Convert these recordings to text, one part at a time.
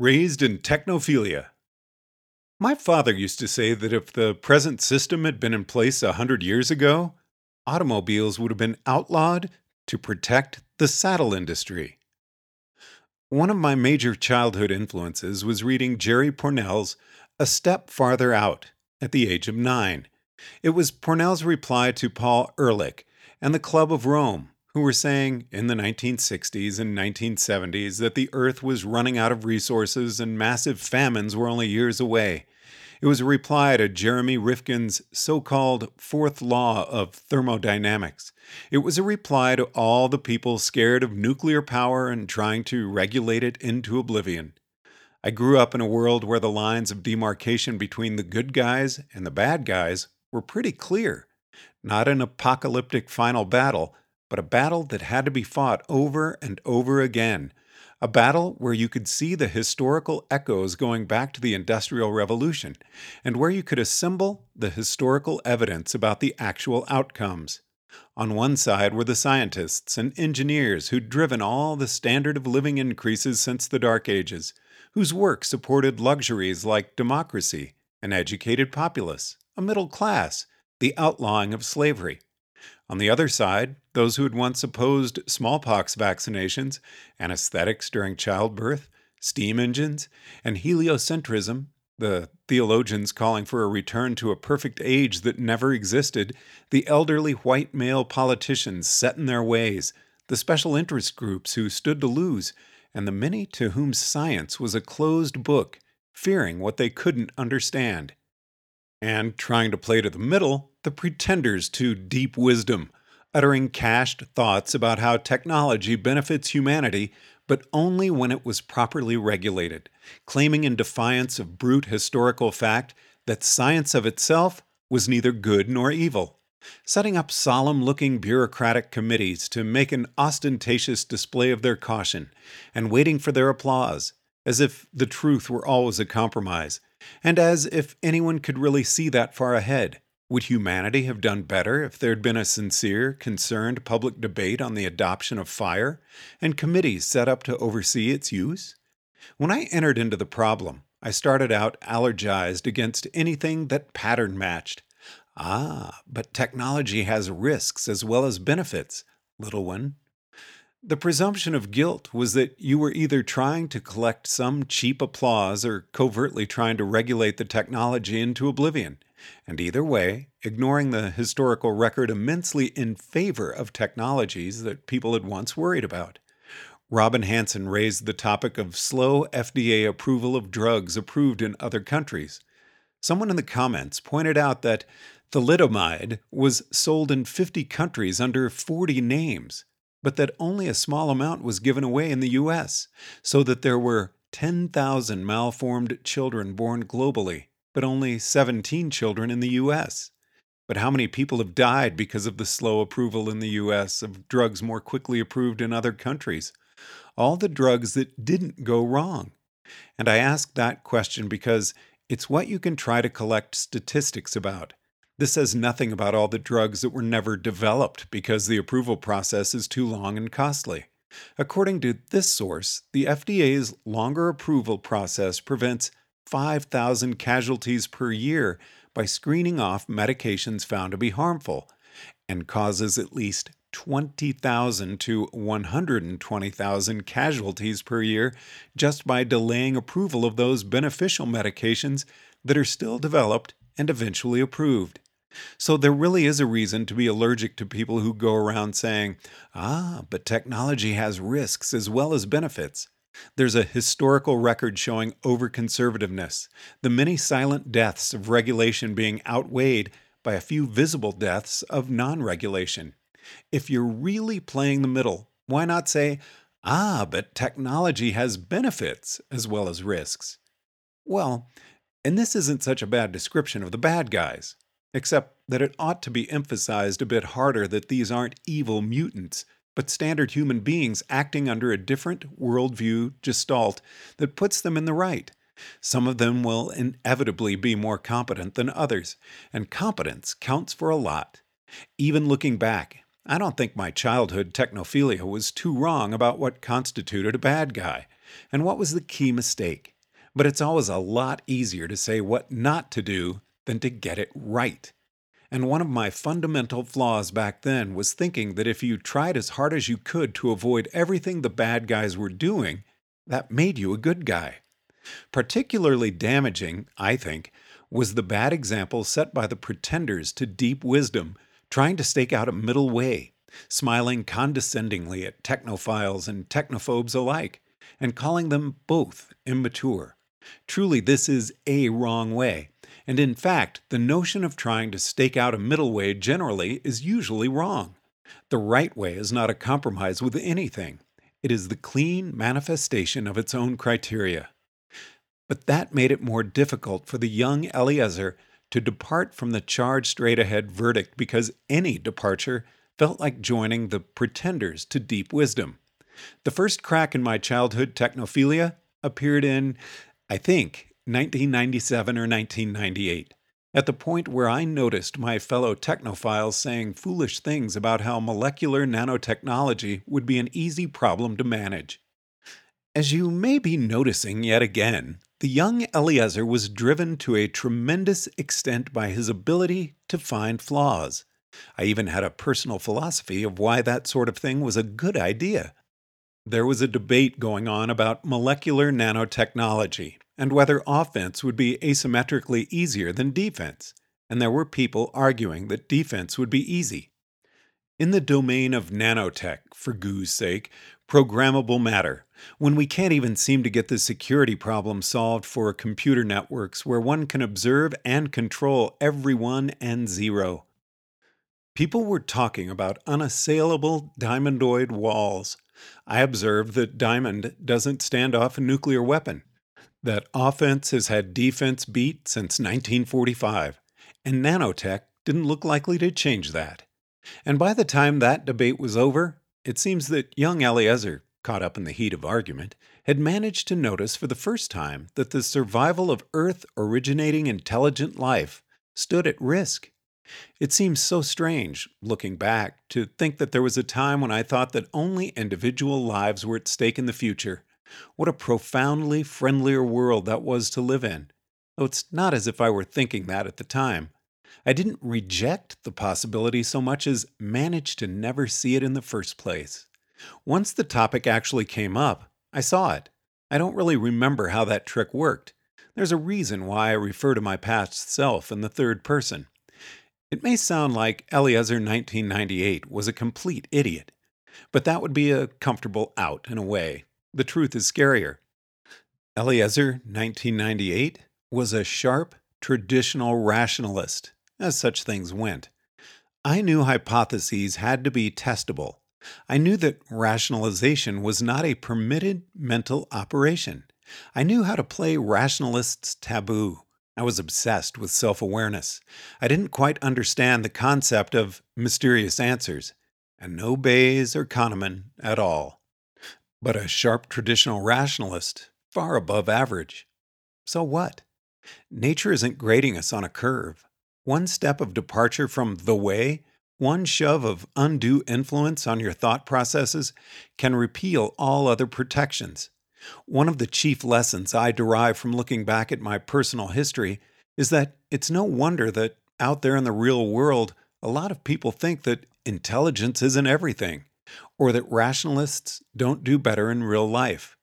Raised in technophilia. My father used to say that if the present system had been in place a hundred years ago, automobiles would have been outlawed to protect the saddle industry. One of my major childhood influences was reading Jerry Pournelle's A Step Farther Out at the age of nine. It was Pournelle's reply to Paul Ehrlich and the Club of Rome, who were saying in the 1960s and 1970s that the Earth was running out of resources and massive famines were only years away. It was a reply to Jeremy Rifkin's so called fourth law of thermodynamics. It was a reply to all the people scared of nuclear power and trying to regulate it into oblivion. I grew up in a world where the lines of demarcation between the good guys and the bad guys were pretty clear. Not an apocalyptic final battle, but a battle that had to be fought over and over again. A battle where you could see the historical echoes going back to the Industrial Revolution, and where you could assemble the historical evidence about the actual outcomes. On one side were the scientists and engineers who'd driven all the standard of living increases since the Dark Ages, whose work supported luxuries like democracy, an educated populace, a middle class, the outlawing of slavery. On the other side, those who had once opposed smallpox vaccinations, anesthetics during childbirth, steam engines, and heliocentrism, the theologians calling for a return to a perfect age that never existed, the elderly white male politicians set in their ways, the special interest groups who stood to lose, and the many to whom science was a closed book, fearing what they couldn't understand. And trying to play to the middle, the pretenders to deep wisdom, uttering cached thoughts about how technology benefits humanity, but only when it was properly regulated, claiming in defiance of brute historical fact that science of itself was neither good nor evil, setting up solemn looking bureaucratic committees to make an ostentatious display of their caution, and waiting for their applause, as if the truth were always a compromise, and as if anyone could really see that far ahead would humanity have done better if there had been a sincere, concerned public debate on the adoption of fire and committees set up to oversee its use? When I entered into the problem, I started out allergized against anything that pattern matched. Ah, but technology has risks as well as benefits, little one. The presumption of guilt was that you were either trying to collect some cheap applause or covertly trying to regulate the technology into oblivion. And either way, ignoring the historical record immensely in favor of technologies that people had once worried about. Robin Hanson raised the topic of slow FDA approval of drugs approved in other countries. Someone in the comments pointed out that thalidomide was sold in 50 countries under 40 names, but that only a small amount was given away in the US, so that there were 10,000 malformed children born globally but only 17 children in the U.S. But how many people have died because of the slow approval in the U.S. of drugs more quickly approved in other countries? All the drugs that didn't go wrong. And I ask that question because it's what you can try to collect statistics about. This says nothing about all the drugs that were never developed because the approval process is too long and costly. According to this source, the FDA's longer approval process prevents 5,000 casualties per year by screening off medications found to be harmful and causes at least 20,000 to 120,000 casualties per year just by delaying approval of those beneficial medications that are still developed and eventually approved. So there really is a reason to be allergic to people who go around saying, ah, but technology has risks as well as benefits. There's a historical record showing overconservativeness, the many silent deaths of regulation being outweighed by a few visible deaths of non regulation. If you're really playing the middle, why not say, ah, but technology has benefits as well as risks? Well, and this isn't such a bad description of the bad guys, except that it ought to be emphasized a bit harder that these aren't evil mutants but standard human beings acting under a different worldview gestalt that puts them in the right. Some of them will inevitably be more competent than others, and competence counts for a lot. Even looking back, I don't think my childhood technophilia was too wrong about what constituted a bad guy. and what was the key mistake. But it's always a lot easier to say what not to do than to get it right. And one of my fundamental flaws back then was thinking that if you tried as hard as you could to avoid everything the bad guys were doing, that made you a good guy. Particularly damaging, I think, was the bad example set by the pretenders to deep wisdom, trying to stake out a middle way, smiling condescendingly at technophiles and technophobes alike, and calling them both immature. Truly, this is a wrong way, and in fact, the notion of trying to stake out a middle way generally is usually wrong. The right way is not a compromise with anything, it is the clean manifestation of its own criteria. But that made it more difficult for the young Eliezer to depart from the charge straight ahead verdict because any departure felt like joining the pretenders to deep wisdom. The first crack in my childhood technophilia appeared in, I think, 1997 or 1998, at the point where I noticed my fellow technophiles saying foolish things about how molecular nanotechnology would be an easy problem to manage. As you may be noticing yet again, the young Eliezer was driven to a tremendous extent by his ability to find flaws. I even had a personal philosophy of why that sort of thing was a good idea. There was a debate going on about molecular nanotechnology and whether offense would be asymmetrically easier than defense, and there were people arguing that defense would be easy. In the domain of nanotech, for goo's sake, programmable matter, when we can't even seem to get the security problem solved for computer networks where one can observe and control every one and zero. People were talking about unassailable diamondoid walls. I observed that diamond doesn't stand off a nuclear weapon that offense has had defense beat since 1945, and nanotech didn't look likely to change that. And by the time that debate was over, it seems that young Eliezer, caught up in the heat of argument, had managed to notice for the first time that the survival of Earth originating intelligent life stood at risk. It seems so strange, looking back, to think that there was a time when I thought that only individual lives were at stake in the future what a profoundly friendlier world that was to live in. Though it's not as if I were thinking that at the time. I didn't reject the possibility so much as manage to never see it in the first place. Once the topic actually came up, I saw it. I don't really remember how that trick worked. There's a reason why I refer to my past self in the third person. It may sound like Eliezer 1998 was a complete idiot, but that would be a comfortable out in a way. The truth is scarier. Eliezer, 1998, was a sharp, traditional rationalist, as such things went. I knew hypotheses had to be testable. I knew that rationalization was not a permitted mental operation. I knew how to play rationalists' taboo. I was obsessed with self awareness. I didn't quite understand the concept of mysterious answers, and no Bayes or Kahneman at all but a sharp traditional rationalist, far above average. So what? Nature isn't grading us on a curve. One step of departure from the way, one shove of undue influence on your thought processes can repeal all other protections. One of the chief lessons I derive from looking back at my personal history is that it's no wonder that out there in the real world, a lot of people think that intelligence isn't everything or that rationalists don't do better in real life.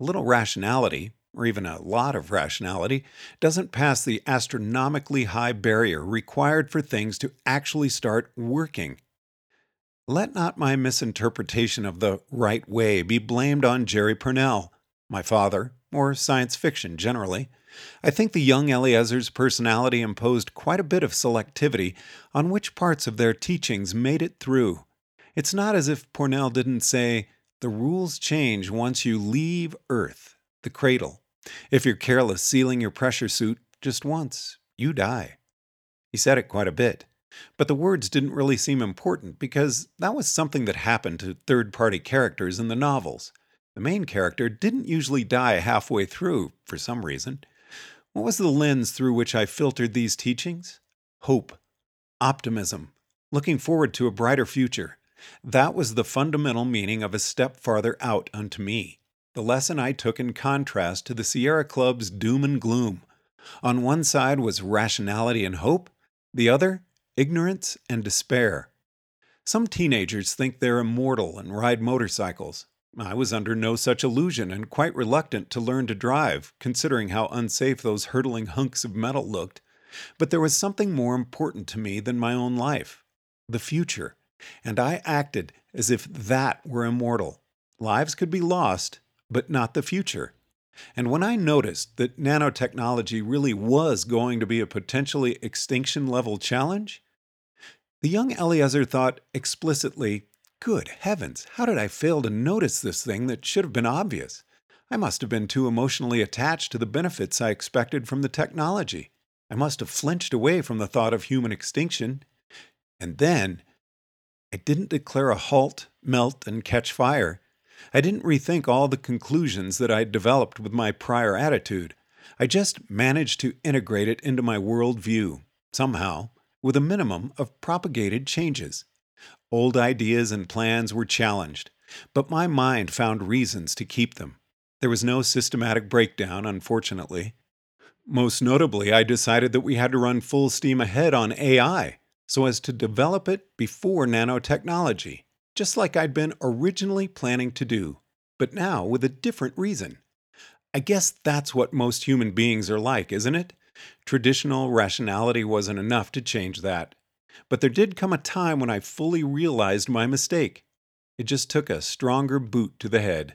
A little rationality, or even a lot of rationality, doesn't pass the astronomically high barrier required for things to actually start working. Let not my misinterpretation of the right way be blamed on Jerry Pournelle, my father, or science fiction generally. I think the young Eliezer's personality imposed quite a bit of selectivity on which parts of their teachings made it through. It's not as if Pournelle didn't say, the rules change once you leave Earth, the cradle. If you're careless sealing your pressure suit just once, you die. He said it quite a bit. But the words didn't really seem important because that was something that happened to third party characters in the novels. The main character didn't usually die halfway through, for some reason. What was the lens through which I filtered these teachings? Hope, optimism, looking forward to a brighter future. That was the fundamental meaning of a step farther out unto me. the lesson I took in contrast to the Sierra Club's doom and gloom. On one side was rationality and hope, the other, ignorance and despair. Some teenagers think they're immortal and ride motorcycles. I was under no such illusion and quite reluctant to learn to drive, considering how unsafe those hurtling hunks of metal looked. But there was something more important to me than my own life the future, and I acted as if that were immortal. Lives could be lost, but not the future. And when I noticed that nanotechnology really was going to be a potentially extinction level challenge, the young Eliezer thought explicitly, Good heavens, how did I fail to notice this thing that should have been obvious? I must have been too emotionally attached to the benefits I expected from the technology. I must have flinched away from the thought of human extinction. And then, I didn't declare a halt, melt, and catch fire. I didn't rethink all the conclusions that I'd developed with my prior attitude. I just managed to integrate it into my world view, somehow, with a minimum of propagated changes. Old ideas and plans were challenged, but my mind found reasons to keep them. There was no systematic breakdown, unfortunately. Most notably, I decided that we had to run full steam ahead on AI so as to develop it before nanotechnology, just like I'd been originally planning to do, but now with a different reason. I guess that's what most human beings are like, isn't it? Traditional rationality wasn't enough to change that. But there did come a time when I fully realized my mistake. It just took a stronger boot to the head.